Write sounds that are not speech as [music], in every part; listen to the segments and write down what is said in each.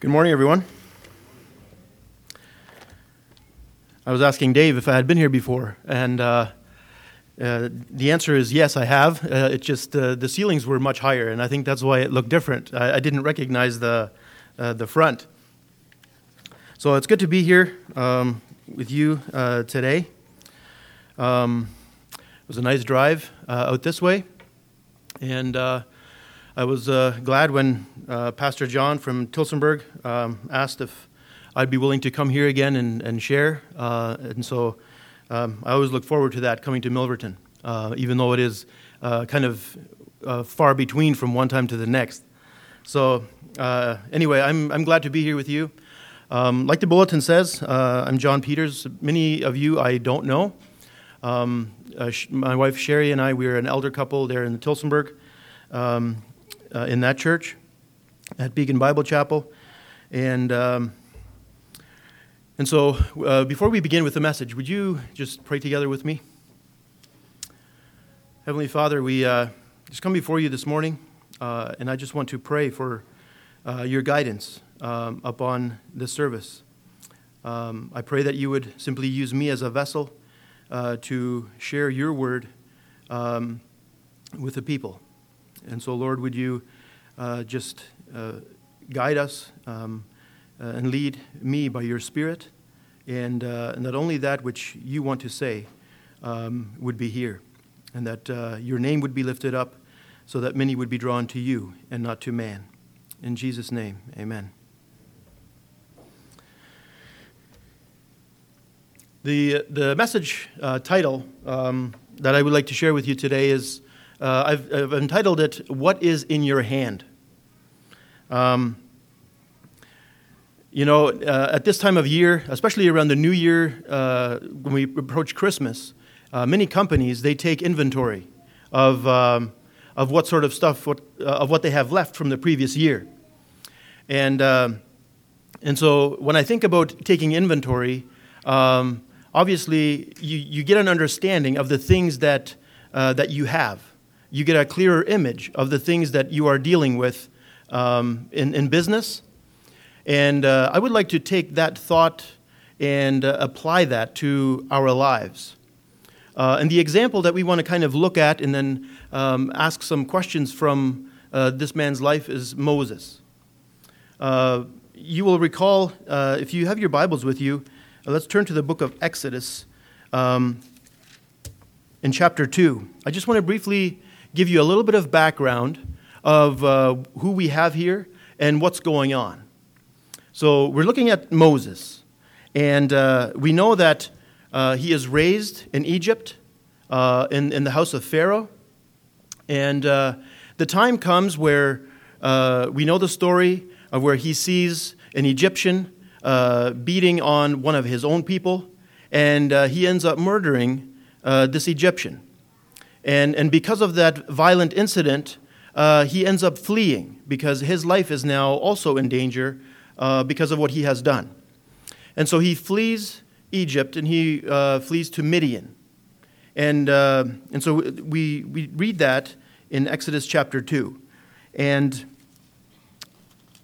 Good morning, everyone. I was asking Dave if I had been here before, and uh, uh, the answer is yes, I have. Uh, it just uh, the ceilings were much higher, and I think that's why it looked different. I, I didn't recognize the uh, the front. So it's good to be here um, with you uh, today. Um, it was a nice drive out this way, and I was glad when Pastor John from Tillsonburg um, asked if I'd be willing to come here again and, and share. Uh, and so um, I always look forward to that coming to Milverton, uh, even though it is uh, kind of uh, far between from one time to the next. So, uh, anyway, I'm, I'm glad to be here with you. Um, like the bulletin says, uh, I'm John Peters. Many of you I don't know. Um, my wife Sherry and I, we are an elder couple there in the Tillsonburg um, in that church at Beacon Bible Chapel. And um, and so, uh, before we begin with the message, would you just pray together with me? Heavenly Father, we uh, just come before you this morning, uh, and I just want to pray for uh, your guidance um, upon this service. Um, I pray that you would simply use me as a vessel uh, to share your word um, with the people. And so, Lord, would you uh, just guide us? Um, uh, and lead me by your Spirit, and, uh, and that only that which you want to say um, would be here, and that uh, your name would be lifted up so that many would be drawn to you and not to man. In Jesus' name, amen. The, the message uh, title um, that I would like to share with you today is uh, I've, I've, entitled it, What is in Your Hand? Um, you know, uh, at this time of year, especially around the new year, uh, when we approach Christmas, uh, many companies they take inventory of um, of what sort of stuff, what, uh, of what they have left from the previous year, and um, and so when I think about taking inventory, um, obviously you, you get an understanding of the things that uh, that you have. You get a clearer image of the things that you are dealing with um, in, in business and uh, I would like to take that thought and uh, apply that to our lives. Uh, and the example that we want to kind of look at and then um, ask some questions from uh, this man's life is Moses. Uh, you will recall, uh, if you have your Bibles with you, let's turn to the book of Exodus um, in chapter 2. I just want to briefly give you a little bit of background of who we have here and what's going on. So we're looking at Moses, and uh, we know that uh, he is raised in Egypt, uh, in, in the house of Pharaoh. And uh, the time comes where uh, we know the story of where he sees an Egyptian uh, beating on one of his own people, and he ends up murdering this Egyptian. And, and because of that violent incident, he ends up fleeing because his life is now also in danger uh, because of what he has done. And so he flees Egypt and he uh, flees to Midian. And, uh, and so we, we read that in Exodus chapter 2. And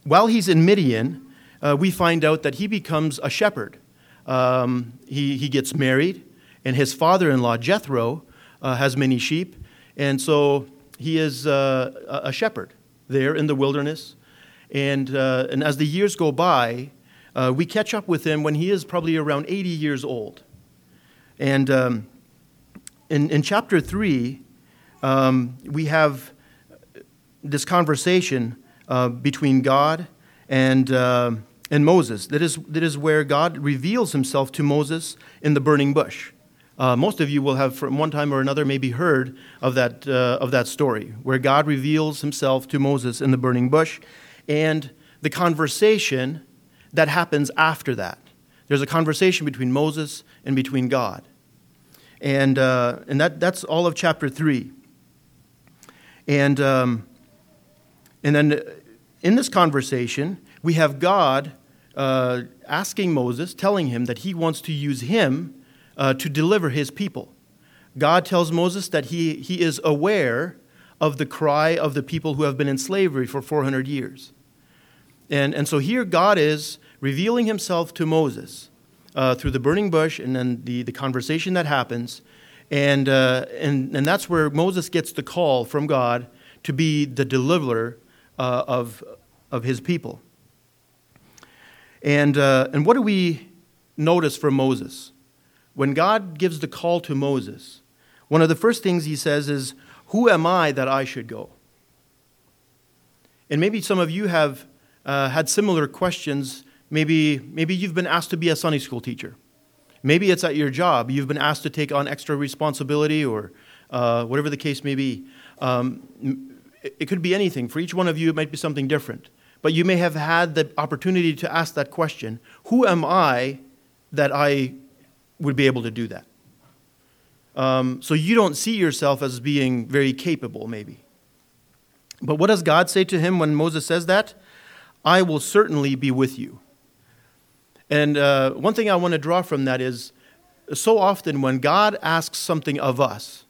while he's in Midian, uh, we find out that he becomes a shepherd. Um, he, he gets married, and his father in law, Jethro, uh, has many sheep. And so he is uh, a shepherd there in the wilderness. And, uh, and as the years go by, uh, we catch up with him when he is probably around 80 years old. And um, in, in chapter 3, um, we have this conversation uh, between God and, uh, and Moses. That is, that is where God reveals himself to Moses in the burning bush. Uh, most of you will have, from one time or another, maybe heard of that, uh, of that story, where God reveals himself to Moses in the burning bush and the conversation that happens after that. There's a conversation between Moses and between God. And, uh, and that, that's all of chapter 3. And, um, and then in this conversation, we have God uh, asking Moses, telling him that he wants to use him uh, to deliver his people. God tells Moses that he, he is aware of the cry of the people who have been in slavery for 400 years. And, and so here God is revealing himself to Moses uh, through the burning bush and then the, the conversation that happens. And, uh, and, and that's where Moses gets the call from God to be the deliverer uh, of, of his people. And, uh, and what do we notice from Moses? When God gives the call to Moses, one of the first things he says is, Who am I that I should go? And maybe some of you have uh, had similar questions. Maybe, maybe you've been asked to be a Sunday school teacher. Maybe it's at your job. You've been asked to take on extra responsibility or uh, whatever the case may be. Um, it could be anything. For each one of you, it might be something different. But you may have had the opportunity to ask that question Who am I that I would be able to do that? Um, so you don't see yourself as being very capable, maybe. But what does God say to him when Moses says that? I will certainly be with you. And uh, one thing I want to draw from that is so often when God asks something of us,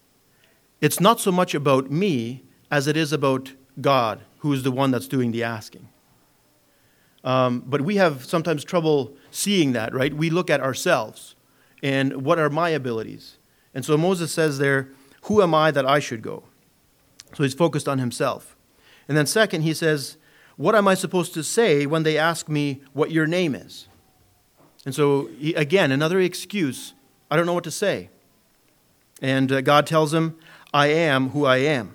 it's not so much about me as it is about God, who is the one that's doing the asking. Um, but we have sometimes trouble seeing that, right? We look at ourselves and what are my abilities? And so Moses says there, Who am I that I should go? So he's focused on himself. And then, second, he says, What am I supposed to say when they ask me what your name is? And so, he, again, another excuse. I don't know what to say. And uh, God tells him, I am who I am.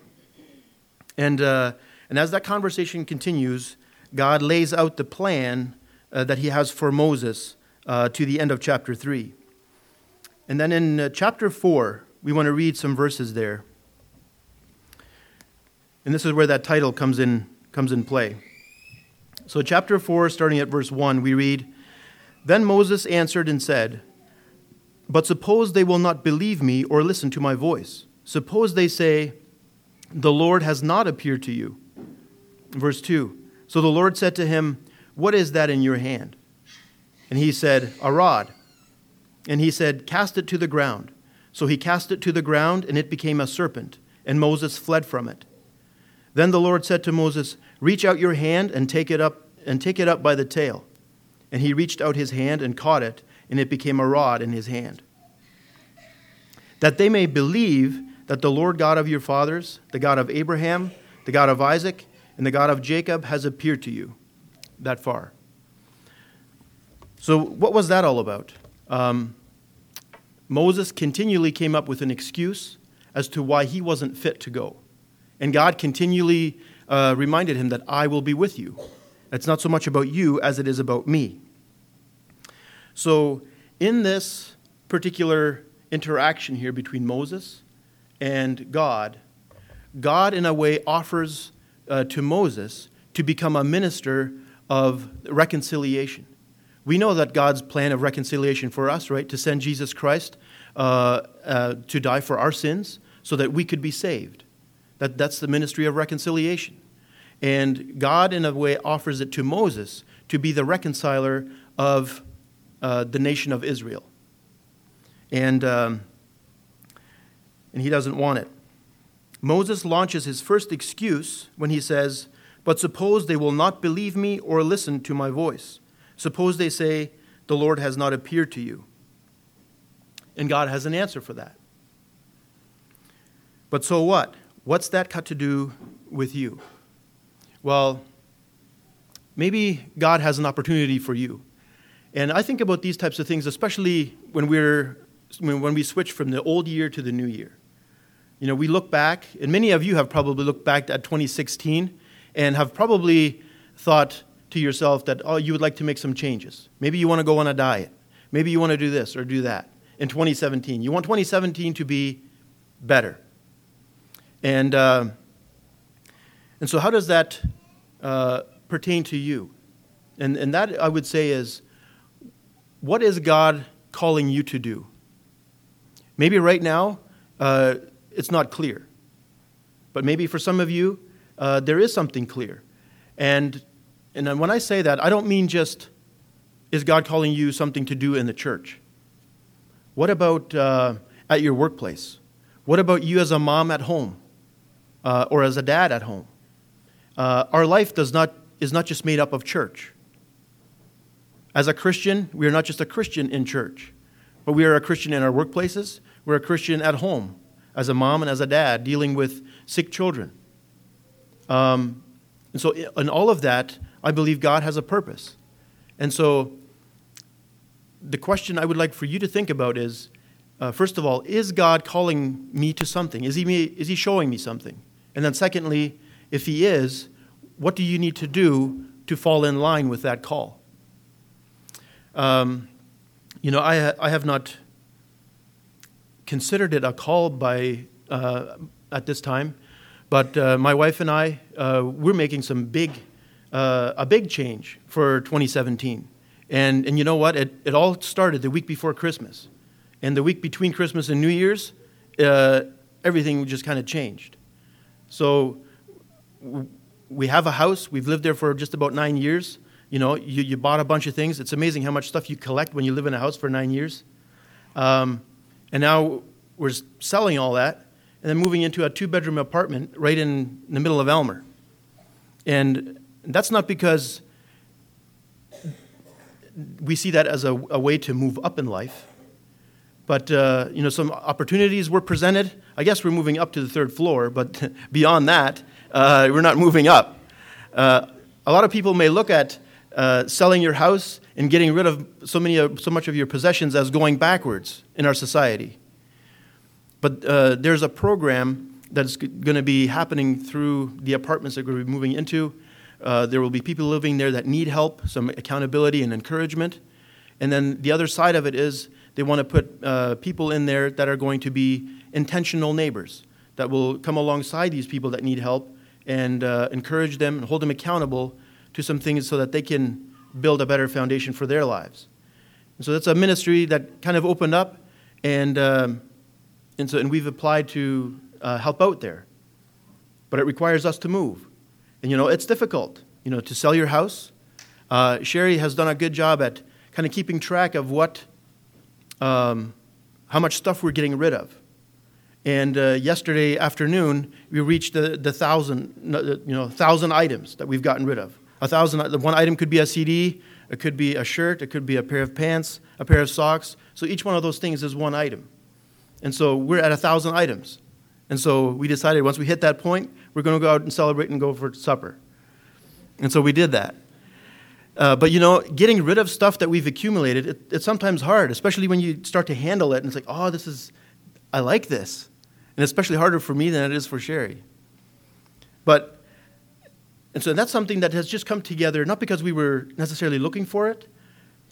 And, uh, and as that conversation continues, God lays out the plan uh, that he has for Moses uh, to the end of chapter 3. And then in uh, chapter 4, we want to read some verses there. And this is where that title comes in, comes in play. So, chapter 4, starting at verse 1, we read Then Moses answered and said, But suppose they will not believe me or listen to my voice. Suppose they say, The Lord has not appeared to you. Verse 2 So the Lord said to him, What is that in your hand? And he said, A rod. And he said, Cast it to the ground. So he cast it to the ground, and it became a serpent, and Moses fled from it. Then the Lord said to Moses, Reach out your hand and take it up and take it up by the tail. And he reached out his hand and caught it, and it became a rod in his hand. That they may believe that the Lord God of your fathers, the God of Abraham, the God of Isaac, and the God of Jacob has appeared to you. That far. So, what was that all about? Um, Moses continually came up with an excuse as to why he wasn't fit to go. And God continually uh, reminded him that I will be with you. It's not so much about you as it is about me. So, in this particular interaction here between Moses and God, God, in a way, offers uh, to Moses to become a minister of reconciliation. We know that God's plan of reconciliation for us, right, to send Jesus Christ uh, uh, to die for our sins so that we could be saved. That, that's the ministry of reconciliation. And God, in a way, offers it to Moses to be the reconciler of uh, the nation of Israel. And, um, and he doesn't want it. Moses launches his first excuse when he says, But suppose they will not believe me or listen to my voice. Suppose they say, The Lord has not appeared to you. And God has an answer for that. But so what? What's that got to do with you? Well, maybe God has an opportunity for you. And I think about these types of things, especially when, we're, when we switch from the old year to the new year. You know, we look back, and many of you have probably looked back at 2016 and have probably thought to yourself that, oh, you would like to make some changes. Maybe you want to go on a diet. Maybe you want to do this or do that in 2017. You want 2017 to be better. And, uh, and so, how does that uh, pertain to you? And, and that, I would say, is what is God calling you to do? Maybe right now, uh, it's not clear. But maybe for some of you, uh, there is something clear. And, and then when I say that, I don't mean just, is God calling you something to do in the church? What about uh, at your workplace? What about you as a mom at home? uh, or as a dad at home. Uh, our life does not is not just made up of church. As a Christian, we are not just a Christian in church, but we are a Christian in our workplaces. We're a Christian at home, as a mom and as a dad, dealing with sick children. Um, and so, in all of that, I believe God has a purpose. And so, the question I would like for you to think about is uh, first of all, is God calling me to something? Is he, me, is he showing me something? And then, secondly, if He is, what do you need to do to fall in line with that call? Um, you know, I, I have not considered it a call by uh, at this time, but uh, my wife and I uh, we're making some big uh, a big change for 2017, and and you know what? It it all started the week before Christmas, and the week between Christmas and New Year's, uh, everything just kind of changed. So we have a house. We've lived there for just about nine years. You know, you, you bought a bunch of things. It's amazing how much stuff you collect when you live in a house for nine years. Um, and now we're selling all that and then moving into a two bedroom apartment right in the middle of Elmer. And that's not because we see that as a, a way to move up in life. But uh, you know, some opportunities were presented. I guess we're moving up to the third floor, but [laughs] beyond that, uh, we're not moving up. Uh, a lot of people may look at uh, selling your house and getting rid of so, many, so much of your possessions as going backwards in our society. But uh, there's a program that's going to be happening through the apartments that we're moving into. Uh, there will be people living there that need help, some accountability and encouragement. And then the other side of it is they want to put uh, people in there that are going to be intentional neighbors that will come alongside these people that need help and uh, encourage them and hold them accountable to some things so that they can build a better foundation for their lives. And so that's a ministry that kind of opened up, and, um, and, so, and we've applied to uh, help out there. But it requires us to move. And you know, it's difficult, you know, to sell your house. Uh, Sherry has done a good job at kind of keeping track of what, um, how much stuff we're getting rid of. And uh, yesterday afternoon, we reached the, the thousand, you know, thousand items that we've gotten rid of. A thousand, one item could be a CD, it could be a shirt, it could be a pair of pants, a pair of socks. So each one of those things is one item. And so we're at a thousand items. And so we decided once we hit that point, we're going to go out and celebrate and go for supper. And so we did that. Uh, but you know, getting rid of stuff that we've accumulated, it, it's sometimes hard, especially when you start to handle it and it's like, oh, this is, I like this and especially harder for me than it is for Sherry. But, and so that's something that has just come together, not because we were necessarily looking for it,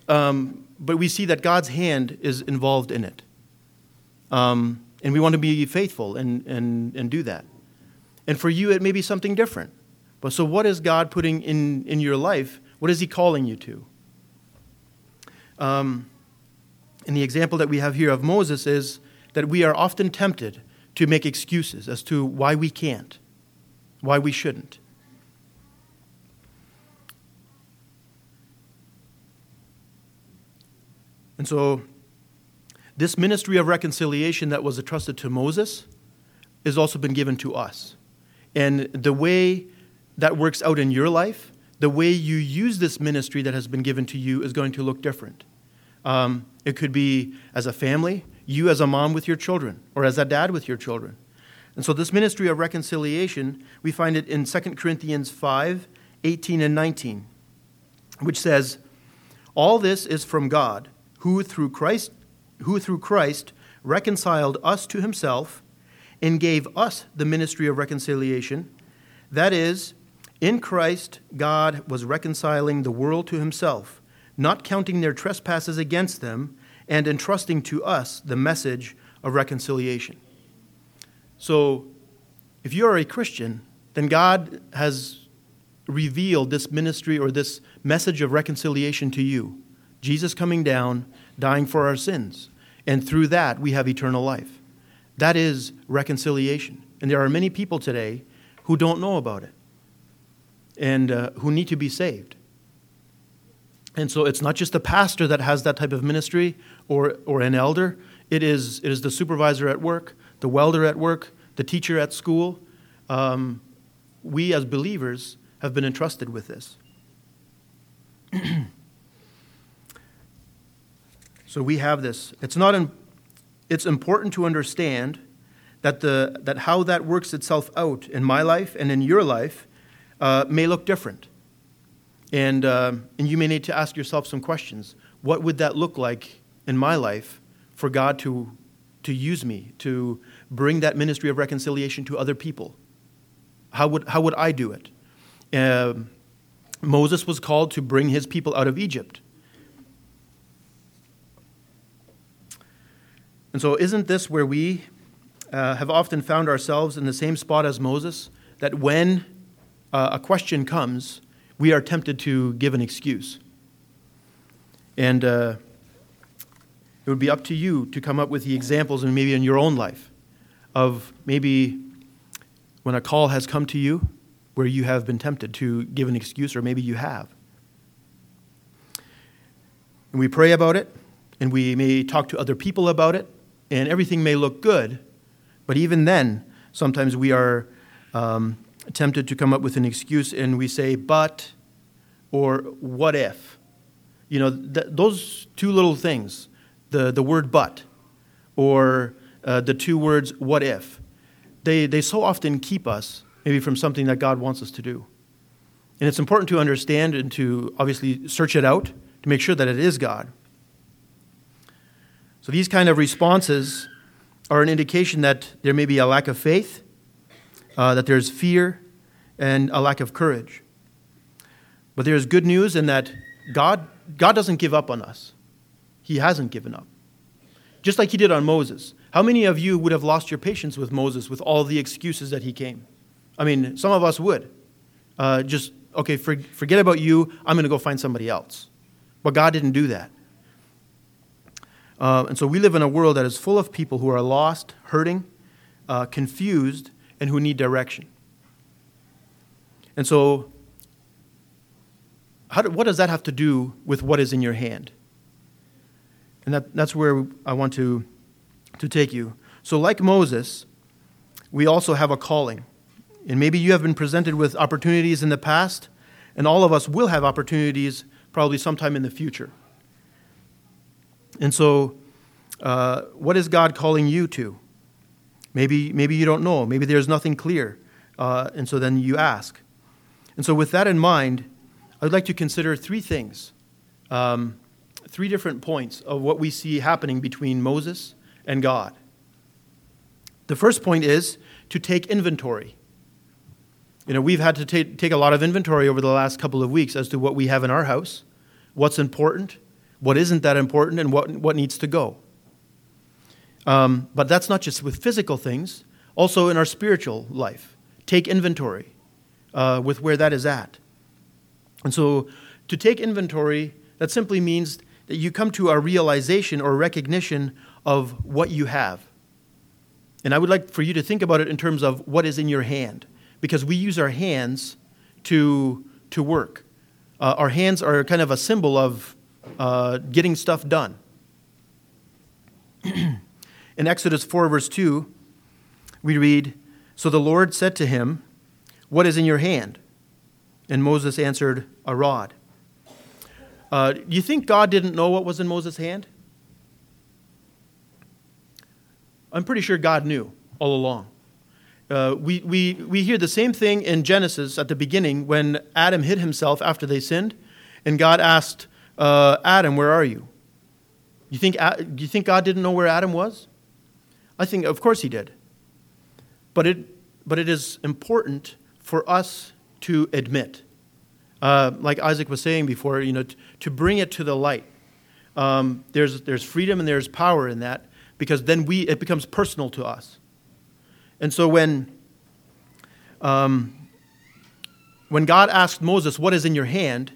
um, but we see that God's hand is involved in it. Um, and we want to be faithful and, and, and do that. And for you, it may be something different. But so, what is God putting in, in your life? What is He calling you to? Um, and the example that we have here of Moses is that we are often tempted to make excuses as to why we can't, why we shouldn't. And so, this ministry of reconciliation that was entrusted to Moses has also been given to us. And the way that works out in your life, the way you use this ministry that has been given to you is going to look different. Um, it could be as a family, you as a mom with your children, or as a dad with your children. And so, this ministry of reconciliation, we find it in 2 Corinthians 5 18 and 19, which says, All this is from God, who through Christ, who through Christ reconciled us to himself and gave us the ministry of reconciliation. That is, in Christ, God was reconciling the world to himself, not counting their trespasses against them and entrusting to us the message of reconciliation. So, if you are a Christian, then God has revealed this ministry or this message of reconciliation to you. Jesus coming down, dying for our sins. And through that, we have eternal life. That is reconciliation. And there are many people today who don't know about it and uh, who need to be saved. And so it's not just the pastor that has that type of ministry or, or an elder, it is, it is the supervisor at work, the welder at work, the teacher at school. Um, we as believers have been entrusted with this. [clears throat] so we have this. It's not. In, it's important to understand that the that how that works itself out in my life and in your life uh, may look different, and uh, and you may need to ask yourself some questions. What would that look like in my life for God to to use me to bring that ministry of reconciliation to other people? How would how would I do it? Uh, Moses was called to bring his people out of Egypt. And so, isn't this where we uh, have often found ourselves in the same spot as Moses? That when uh, a question comes, we are tempted to give an excuse. And uh, it would be up to you to come up with the examples, and maybe in your own life, of maybe when a call has come to you where you have been tempted to give an excuse, or maybe you have. And we pray about it, and we may talk to other people about it, and everything may look good, but even then, sometimes we are um, tempted to come up with an excuse and we say, but, or what if? You know, th- those two little things, the, the word but, or uh, the two words what if, they, they so often keep us maybe from something that God wants us to do. And it's important to understand and to obviously search it out to make sure that it is God. So these kind of responses are an indication that there may be a lack of faith, uh, that there's fear, and a lack of courage. But there's good news in that God, God doesn't give up on us. He hasn't given up. Just like He did on Moses. How many of you would have lost your patience with Moses with all the excuses that he came? I mean, some of us would. Uh, just, okay, for, forget about you, I'm going to go find somebody else. But God didn't do that. Uh, and so we live in a world that is full of people who are lost, hurting, uh, confused, and who need direction. And so, do, what does that have to do with what is in your hand? And that, that's where I want to, to take you. So, like Moses, we also have a calling. And maybe you have been presented with opportunities in the past, and all of us will have opportunities probably sometime in the future. And so, uh, what is God calling you to? Maybe, maybe you don't know. Maybe there's nothing clear. Uh, and so then you ask. And so, with that in mind, I would like to consider three things, um, three different points of what we see happening between Moses and God. The first point is to take inventory. You know, we've had to take, take a lot of inventory over the last couple of weeks as to what we have in our house, what's important, what isn't that important, and what, what needs to go. Um, but that's not just with physical things, also in our spiritual life. Take inventory uh, with where that is at. And so, to take inventory, that simply means that you come to a realization or recognition of what you have. And I would like for you to think about it in terms of what is in your hand, because we use our hands to, to work. Uh, our hands are kind of a symbol of uh, getting stuff done. [clears throat] in Exodus 4, verse 2, we read So the Lord said to him, What is in your hand? And Moses answered, A rod. Uh, you think God didn't know what was in Moses' hand? I'm pretty sure God knew all along. Uh, we, we, we hear the same thing in Genesis at the beginning when Adam hid himself after they sinned, and God asked uh, Adam, Where are you? You think, you think God didn't know where Adam was? I think, of course, he did. But it, but it is important for us to admit, uh, like Isaac was saying before, you know, t- to bring it to the light. Um, there's, there's freedom and there's power in that because then we, it becomes personal to us. And so when, um, when God asked Moses, What is in your hand?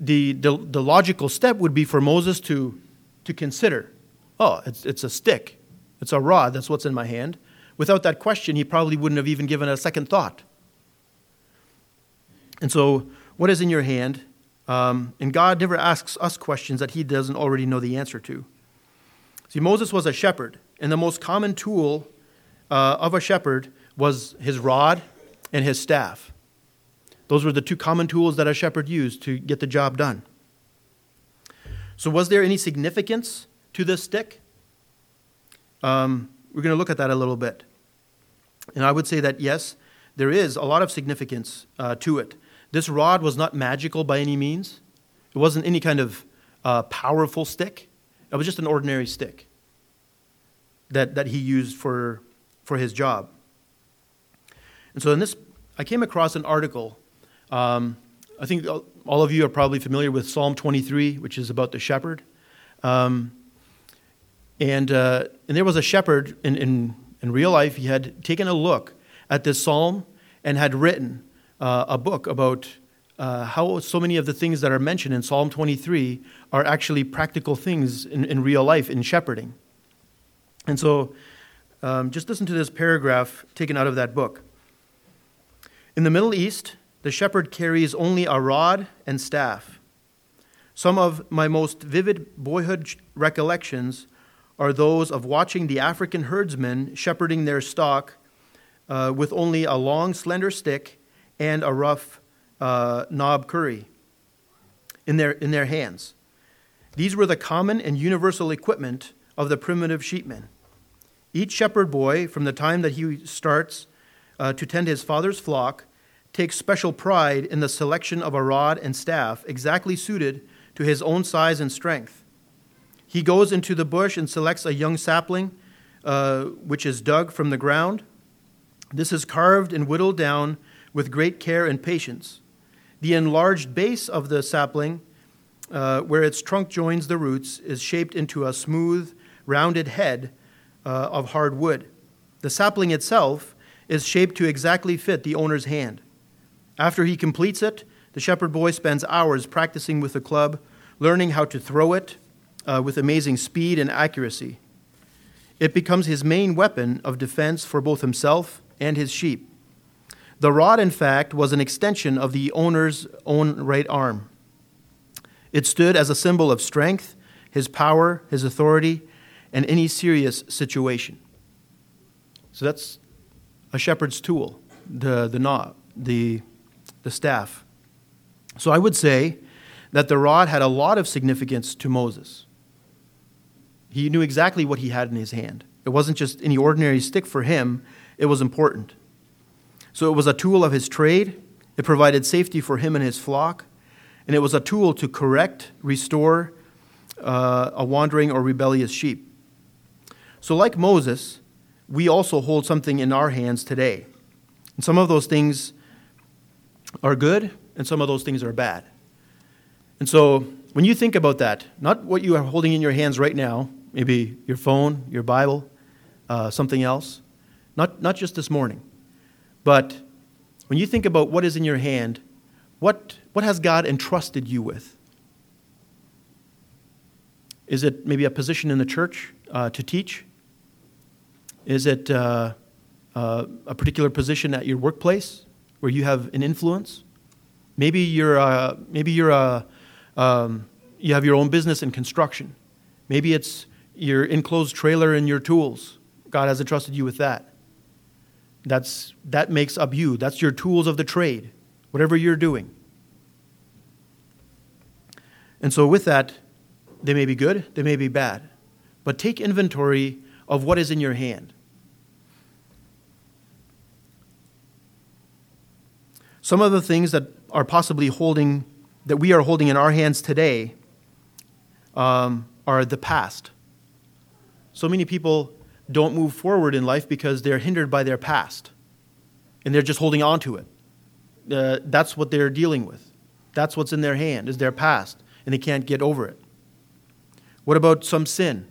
The, the, the logical step would be for Moses to, to consider oh, it's, it's a stick, it's a rod, that's what's in my hand. Without that question, he probably wouldn't have even given a second thought. And so, what is in your hand? Um, and God never asks us questions that he doesn't already know the answer to. See, Moses was a shepherd, and the most common tool uh, of a shepherd was his rod and his staff. Those were the two common tools that a shepherd used to get the job done. So, was there any significance to this stick? Um, we're going to look at that a little bit. And I would say that yes, there is a lot of significance uh, to it. This rod was not magical by any means, it wasn't any kind of uh, powerful stick, it was just an ordinary stick that, that he used for, for his job. And so in this, I came across an article. Um, I think all of you are probably familiar with Psalm 23, which is about the shepherd. Um, and, uh, and there was a shepherd in, in, in real life, he had taken a look at this psalm and had written uh, a book about uh, how so many of the things that are mentioned in Psalm 23 are actually practical things in, in real life in shepherding. And so um, just listen to this paragraph taken out of that book. In the Middle East, the shepherd carries only a rod and staff. Some of my most vivid boyhood recollections are those of watching the African herdsmen shepherding their stock uh, with only a long, slender stick and a rough uh, knob-kerrie in their, in their hands. These were the common and universal equipment of the primitive sheepmen. Each shepherd boy, from the time that he starts uh, to tend his father's flock, takes special pride in the selection of a rod and staff exactly suited to his own size and strength. He goes into the bush and selects a young sapling, uh, which is dug from the ground. This is carved and whittled down with great care and patience. The enlarged base of the sapling, uh, where its trunk joins the roots, is shaped into a smooth, rounded head uh, of hard wood. The sapling itself is shaped to exactly fit the owner's hand. After he completes it, the shepherd boy spends hours practicing with the club, learning how to throw it uh, with amazing speed and accuracy. It becomes his main weapon of defense for both himself and his sheep. The rod, in fact, was an extension of the owner's own right arm. It stood as a symbol of strength, his power, his authority, and any serious situation. So that's a shepherd's tool, the, the knob, the, the staff. So I would say that the rod had a lot of significance to Moses. He knew exactly what he had in his hand. It wasn't just any ordinary stick for him, it was important. So it was a tool of his trade, it provided safety for him and his flock, and it was a tool to correct, restore uh, a wandering or rebellious sheep. So, like Moses, we also hold something in our hands today. And some of those things are good, and some of those things are bad. And so, when you think about that, not what you are holding in your hands right now, maybe your phone, your Bible, uh, something else, not, not just this morning, but when you think about what is in your hand, what, what has God entrusted you with? Is it maybe a position in the church uh, to teach? Is it uh, uh, a particular position at your workplace where you have an influence? Maybe you're a, maybe you're a, um, you have your own business in construction. Maybe it's your enclosed trailer and your tools. God has entrusted you with that. That's, that makes up you. That's your tools of the trade, whatever you're doing. And so, with that, they may be good, they may be bad. But take inventory of what is in your hand. Some of the things that are possibly holding, that we are holding in our hands today, um, are the past. So many people don't move forward in life because they're hindered by their past and they're just holding on to it. Uh, that's what they're dealing with. That's what's in their hand, is their past, and they can't get over it. What about some sin?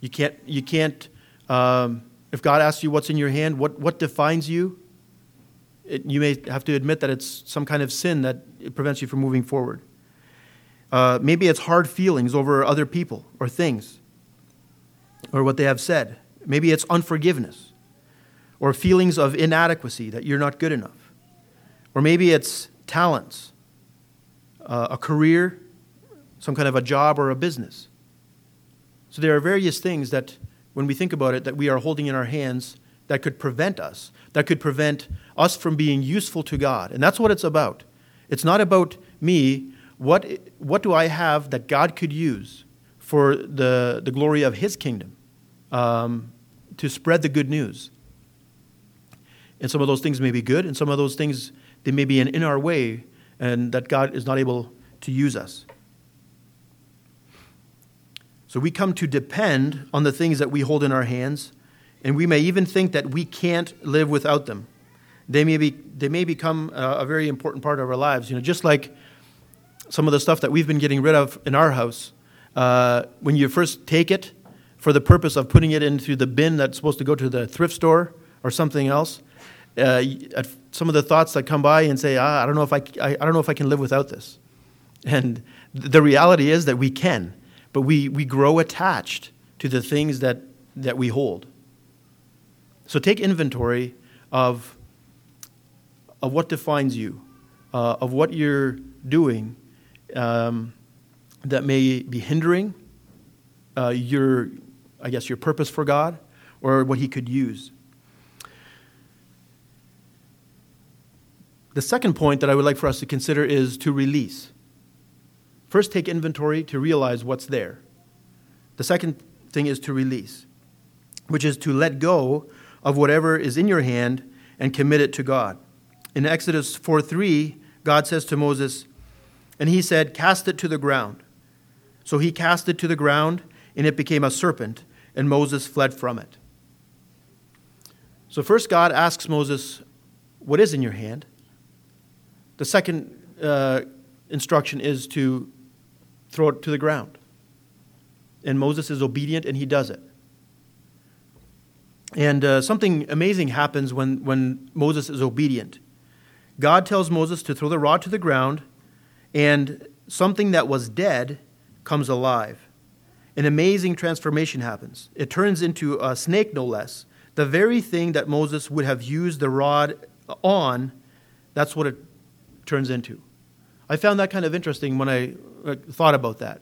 You can't, you can't um, if God asks you what's in your hand, what, what defines you? It, you may have to admit that it's some kind of sin that prevents you from moving forward. Uh, maybe it's hard feelings over other people or things or what they have said. Maybe it's unforgiveness or feelings of inadequacy that you're not good enough. Or maybe it's talents, uh, a career, some kind of a job or a business. So there are various things that, when we think about it, that we are holding in our hands that could prevent us, that could prevent us from being useful to God. And that's what it's about. It's not about me. What, what do I have that God could use for the, the glory of His kingdom um, to spread the good news? And some of those things may be good, and some of those things, they may be in, in our way, and that God is not able to use us. So we come to depend on the things that we hold in our hands, and we may even think that we can't live without them. They may, be, they may become a, a very important part of our lives. You know, just like some of the stuff that we've been getting rid of in our house. Uh, when you first take it for the purpose of putting it into the bin that's supposed to go to the thrift store or something else, uh, some of the thoughts that come by and say, ah, I, don't know if I, I, I don't know if I can live without this. And the reality is that we can but we, we grow attached to the things that, that we hold. So take inventory of, of what defines you, uh, of what you're doing um, that may be hindering uh, your, I guess, your purpose for God or what He could use. The second point that I would like for us to consider is to release. First, take inventory to realize what's there. The second thing is to release, which is to let go of whatever is in your hand and commit it to God. In Exodus 4 3, God says to Moses, And he said, Cast it to the ground. So he cast it to the ground, and it became a serpent, and Moses fled from it. So first, God asks Moses, What is in your hand? The second uh, instruction is to throw it to the ground. And Moses is obedient and he does it. And uh, something amazing happens when, when Moses is obedient. God tells Moses to throw the rod to the ground, and something that was dead comes alive. An amazing transformation happens. It turns into a snake, no less. The very thing that Moses would have used the rod on, that's what it turns into. I found that kind of interesting when I uh, thought about that.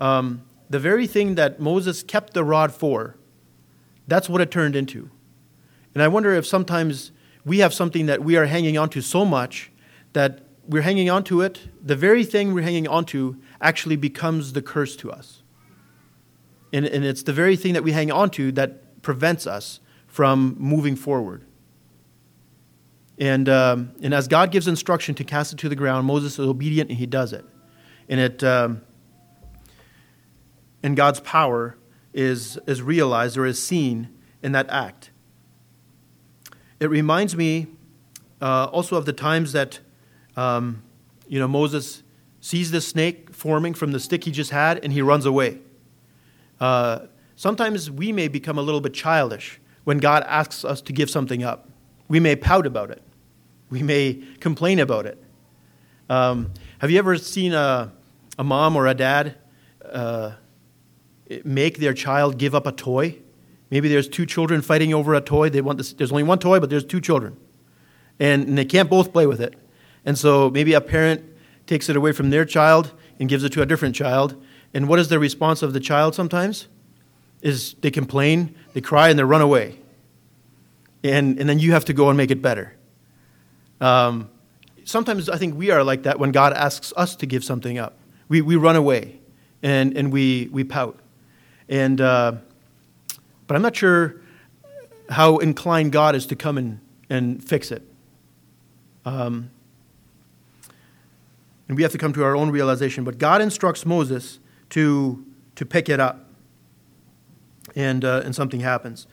Um, the very thing that Moses kept the rod for, that's what it turned into. And I wonder if sometimes we have something that we are hanging on to so much that we're hanging on to it, the very thing we're hanging on to actually becomes the curse to us. And, and it's the very thing that we hang on to that prevents us from moving forward. And, um, and as God gives instruction to cast it to the ground, Moses is obedient and he does it. And, it, um, and God's power is, is realized or is seen in that act. It reminds me uh, also of the times that um, you know, Moses sees the snake forming from the stick he just had and he runs away. Uh, sometimes we may become a little bit childish when God asks us to give something up. We may pout about it. We may complain about it. Um, have you ever seen a, a mom or a dad uh, make their child give up a toy? Maybe there's two children fighting over a toy. They want this, there's only one toy, but there's two children. And, and they can't both play with it. And so maybe a parent takes it away from their child and gives it to a different child. And what is the response of the child sometimes? Is they complain, they cry, and they run away. And, and then you have to go and make it better. Um, sometimes I think we are like that when God asks us to give something up. We, we run away and, and we, we pout. And, uh, but I'm not sure how inclined God is to come and, and fix it. Um, and we have to come to our own realization. But God instructs Moses to, to pick it up, and, uh, and something happens.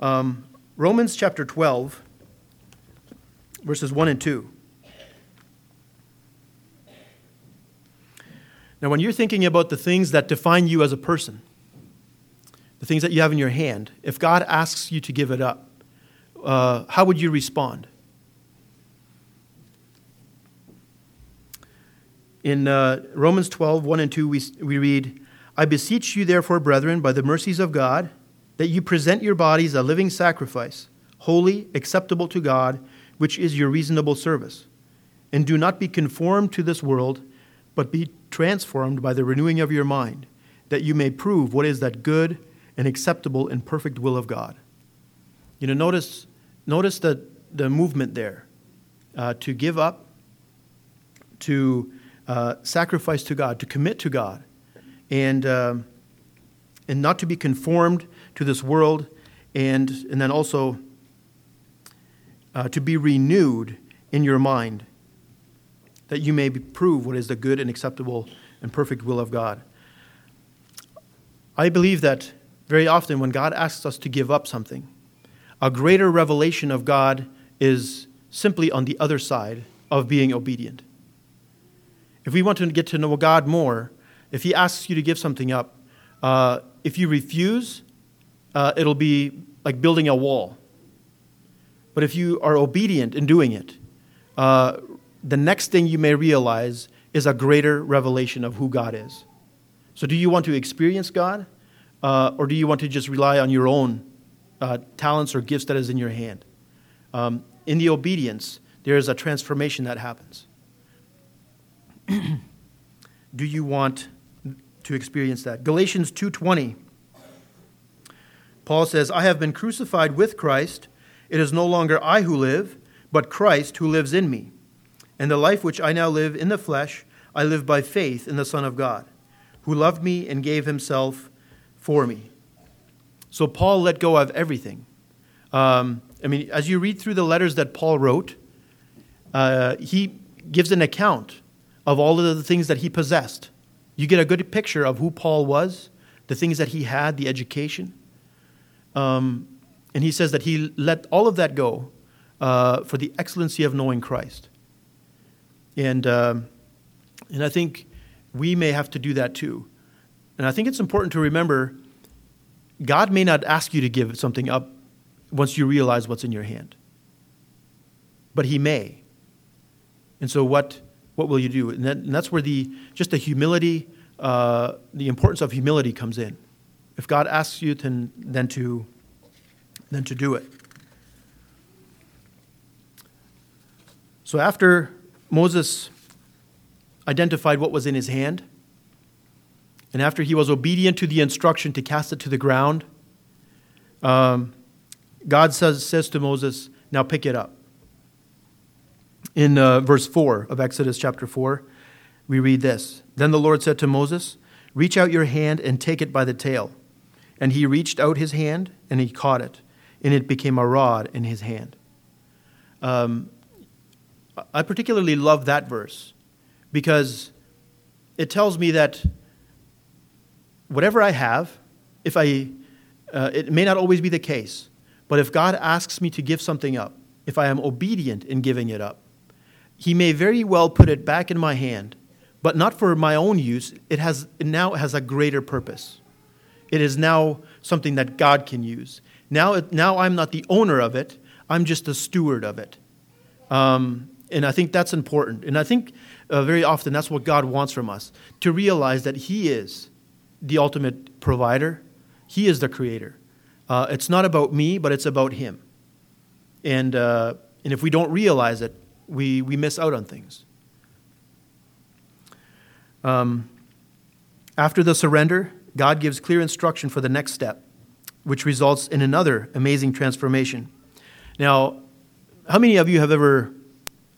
Um, Romans chapter 12 verses 1 and 2. Now, when you're thinking about the things that define you as a person, the things that you have in your hand, if God asks you to give it up, uh, how would you respond? In uh, Romans 12, 1 and 2, we, we read, I beseech you, therefore, brethren, by the mercies of God, that you present your bodies a living sacrifice, holy, acceptable to God, which is your reasonable service. And do not be conformed to this world, but be transformed by the renewing of your mind, that you may prove what is that good and acceptable and perfect will of God. You know, notice, notice the, the movement there uh, to give up, to uh, sacrifice to God, to commit to God, and, um, and not to be conformed to this world, and, and then also uh, to be renewed in your mind, that you may prove what is the good and acceptable and perfect will of God. I believe that very often when God asks us to give up something, a greater revelation of God is simply on the other side of being obedient. If we want to get to know God more, if He asks you to give something up, uh, if you refuse, uh, it'll be like building a wall. But if you are obedient in doing it, uh, the next thing you may realize is a greater revelation of who God is. So, do you want to experience God, uh, or do you want to just rely on your own uh, talents or gifts that is in your hand? Um, in the obedience, there is a transformation that happens. [clears throat] do you want to experience that? Galatians 2:20. Paul says, "I have been crucified with Christ; it is no longer I who live, but Christ who lives in me. And the life which I now live in the flesh, I live by faith in the Son of God, who loved me and gave himself for me." So Paul let go of everything. Um, I mean, as you read through the letters that Paul wrote, uh, he gives an account of all of the things that he possessed. You get a good picture of who Paul was, the things that he had, the education. Um, and he says that he let all of that go uh, for the excellency of knowing Christ. And, um, and I think we may have to do that too. And I think it's important to remember God may not ask you to give something up once you realize what's in your hand, but He may. And so, what, what will you do? And, that, and that's where the, just the humility, uh, the importance of humility comes in. If God asks you, to, then, to, then to do it. So, after Moses identified what was in his hand, and after he was obedient to the instruction to cast it to the ground, um, God says, says to Moses, Now pick it up. In uh, verse 4 of Exodus chapter 4, we read this Then the Lord said to Moses, Reach out your hand and take it by the tail. And he reached out his hand and he caught it, and it became a rod in his hand. Um, I particularly love that verse because it tells me that whatever I have, if I, uh, it may not always be the case, but if God asks me to give something up, if I am obedient in giving it up, He may very well put it back in my hand, but not for my own use. It, has, it now has a greater purpose. It is now something that God can use. Now, now I'm not the owner of it, I'm just the steward of it. Um, and I think that's important. And I think uh, very often that's what God wants from us to realize that He is the ultimate provider, He is the creator. Uh, it's not about me, but it's about Him. And, uh, and if we don't realize it, we, we miss out on things. Um, after the surrender, God gives clear instruction for the next step, which results in another amazing transformation. Now, how many of you have ever,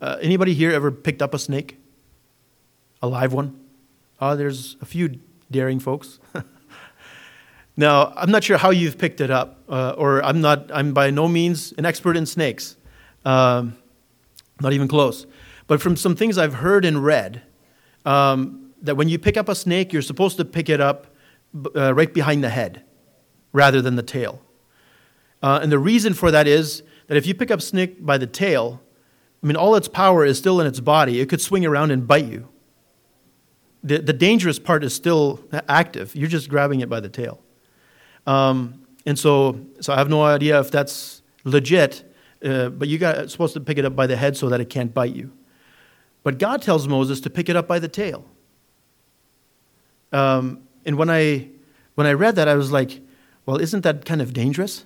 uh, anybody here ever picked up a snake? A live one? Oh, there's a few daring folks. [laughs] Now, I'm not sure how you've picked it up, uh, or I'm not. I'm by no means an expert in snakes, um, not even close. But from some things I've heard and read, um, that when you pick up a snake, you're supposed to pick it up uh, right behind the head, rather than the tail. Uh, and the reason for that is that if you pick up snake by the tail, I mean, all its power is still in its body. It could swing around and bite you. The, the dangerous part is still active. You're just grabbing it by the tail. Um, and so, so I have no idea if that's legit, uh, but you got supposed to pick it up by the head so that it can't bite you. But God tells Moses to pick it up by the tail. Um, and when I when I read that, I was like, well, isn't that kind of dangerous?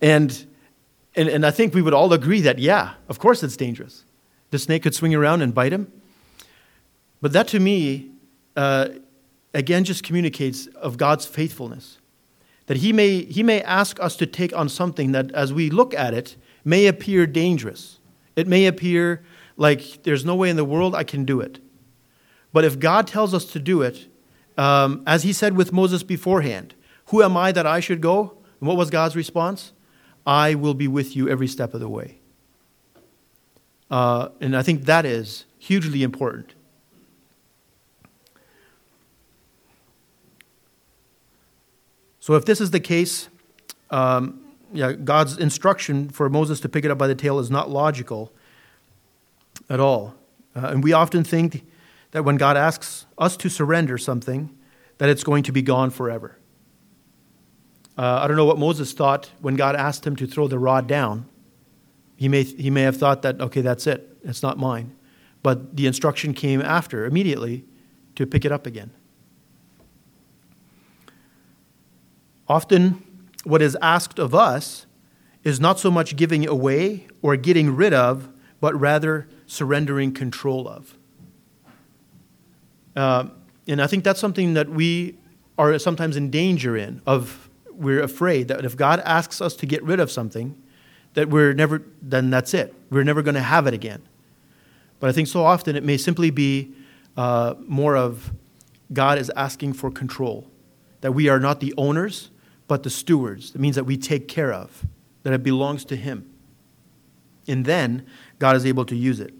And and, and I think we would all agree that, yeah, of course it's dangerous. The snake could swing around and bite him. But that to me uh, again just communicates of God's faithfulness. That he may, he may ask us to take on something that, as we look at it, may appear dangerous. It may appear like there's no way in the world I can do it. But if God tells us to do it, um, as he said with Moses beforehand, Who am I that I should go? And what was God's response? I will be with you every step of the way. Uh, and I think that is hugely important. So, if this is the case, um, yeah, God's instruction for Moses to pick it up by the tail is not logical at all. Uh, and we often think that when God asks us to surrender something, that it's going to be gone forever. Uh, I don't know what Moses thought when God asked him to throw the rod down. He may, he may have thought that, okay, that's it, it's not mine. But the instruction came after, immediately, to pick it up again. Often, what is asked of us is not so much giving away or getting rid of, but rather surrendering control of. Uh, and I think that's something that we are sometimes in danger in of we're afraid that if God asks us to get rid of something, that we're never then that's it. We're never going to have it again. But I think so often it may simply be uh, more of God is asking for control, that we are not the owners, but the stewards. It means that we take care of, that it belongs to Him. And then God is able to use it.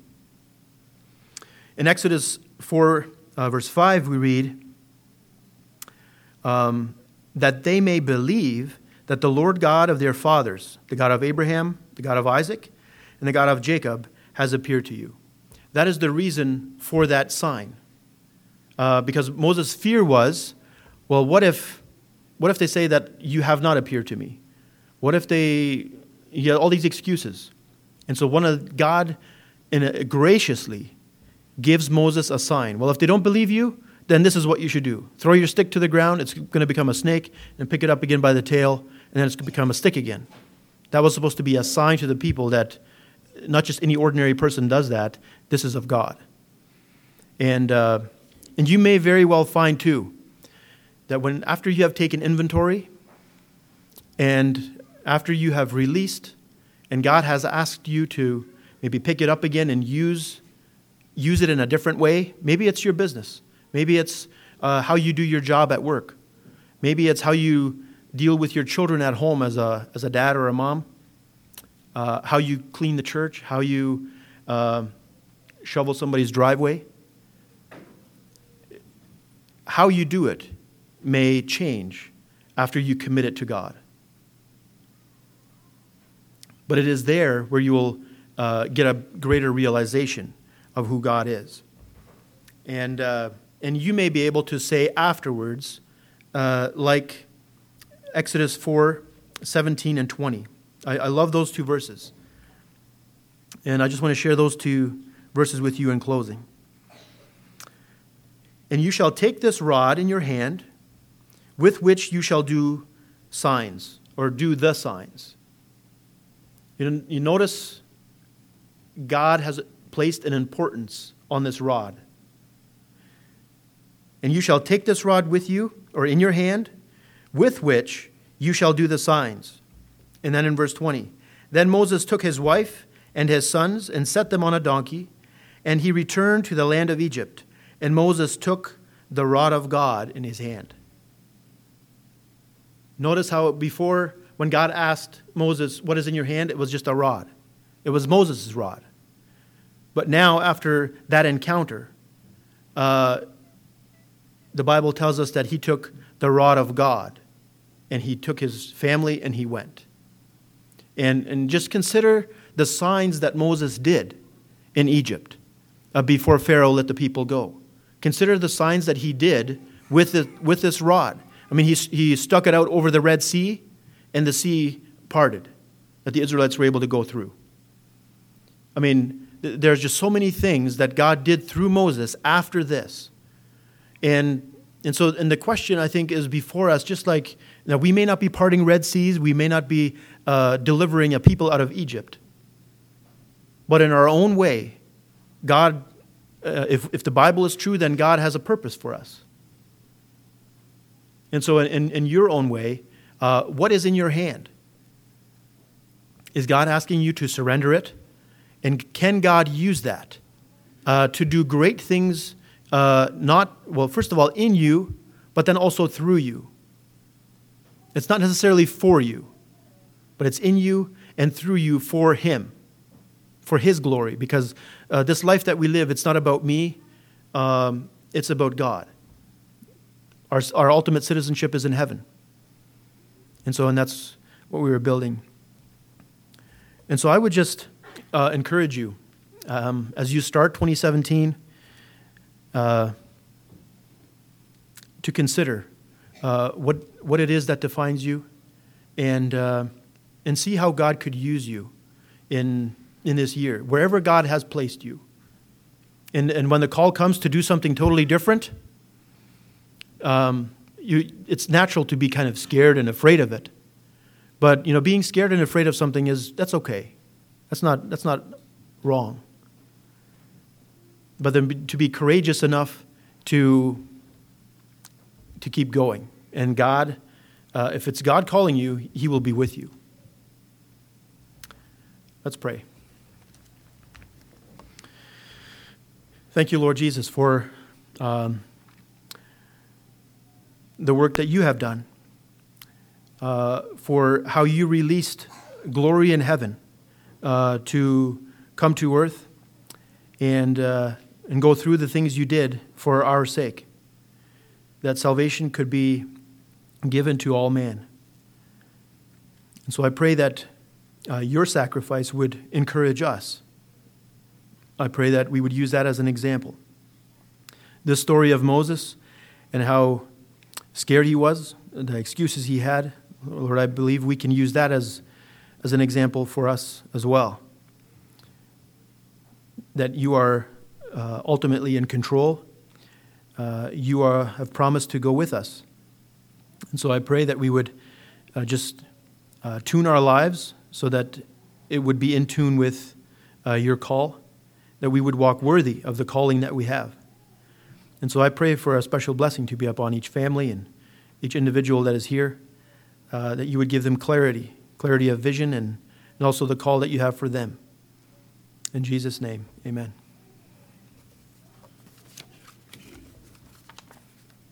In Exodus 4, uh, verse 5, we read um, that they may believe that the Lord God of their fathers, the God of Abraham, the God of Isaac, and the God of Jacob, has appeared to you. That is the reason for that sign. Uh, because Moses' fear was well, what if what if they say that you have not appeared to me? What if they, you have all these excuses? And so one of God in a, graciously gives Moses a sign. Well, if they don't believe you, then this is what you should do. Throw your stick to the ground, it's going to become a snake, and pick it up again by the tail, and then it's going to become a stick again. That was supposed to be a sign to the people that not just any ordinary person does that, this is of God. And, uh, and you may very well find, too, that when after you have taken inventory and after you have released and God has asked you to maybe pick it up again and use use it in a different way, maybe it's your business. Maybe it's uh, how you do your job at work. Maybe it's how you deal with your children at home as a, as a dad or a mom. Uh, how you clean the church, how you uh, shovel somebody's driveway. How you do it may change after you commit it to God. But it is there where you will uh, get a greater realization of who God is. And, uh, and you may be able to say afterwards, uh, like Exodus 4 17 and 20. I, I love those two verses. And I just want to share those two verses with you in closing. And you shall take this rod in your hand with which you shall do signs, or do the signs. You, you notice God has placed an importance on this rod. And you shall take this rod with you, or in your hand, with which you shall do the signs. And then in verse 20, then Moses took his wife and his sons and set them on a donkey, and he returned to the land of Egypt. And Moses took the rod of God in his hand. Notice how before, when God asked Moses, What is in your hand? it was just a rod. It was Moses' rod. But now, after that encounter, uh, the Bible tells us that he took the rod of God and he took his family and he went. And, and just consider the signs that Moses did in Egypt uh, before Pharaoh let the people go. Consider the signs that he did with, the, with this rod. I mean, he, he stuck it out over the Red Sea, and the sea parted that the Israelites were able to go through. I mean, th- there's just so many things that God did through Moses after this. And, and so, and the question I think is before us, just like now we may not be parting Red Seas, we may not be uh, delivering a people out of Egypt, but in our own way, God, uh, if, if the Bible is true, then God has a purpose for us. And so, in, in your own way, uh, what is in your hand? Is God asking you to surrender it? And can God use that uh, to do great things, uh, not, well, first of all, in you, but then also through you? It's not necessarily for you, but it's in you and through you for Him, for His glory. Because uh, this life that we live, it's not about me, um, it's about God. Our, our ultimate citizenship is in heaven. And so, and that's what we were building. And so I would just uh, encourage you um, as you start 2017 uh, to consider uh, what, what it is that defines you and, uh, and see how God could use you in, in this year, wherever God has placed you. And, and when the call comes to do something totally different, um, you, it's natural to be kind of scared and afraid of it. But you know, being scared and afraid of something is that's okay. That's not that's not wrong. But then to be courageous enough to to keep going, and God, uh, if it's God calling you, He will be with you. Let's pray. Thank you, Lord Jesus, for um, the work that you have done uh, for how you released glory in heaven uh, to come to earth and, uh, and go through the things you did for our sake, that salvation could be given to all man. And so I pray that uh, your sacrifice would encourage us. I pray that we would use that as an example. This story of Moses and how scared he was, the excuses he had, Lord, I believe we can use that as, as an example for us as well. That you are uh, ultimately in control. Uh, you are, have promised to go with us. And so I pray that we would uh, just uh, tune our lives so that it would be in tune with uh, your call, that we would walk worthy of the calling that we have. And so I pray for a special blessing to be upon each family and each individual that is here uh, that you would give them clarity, clarity of vision, and, and also the call that you have for them. In Jesus' name, amen.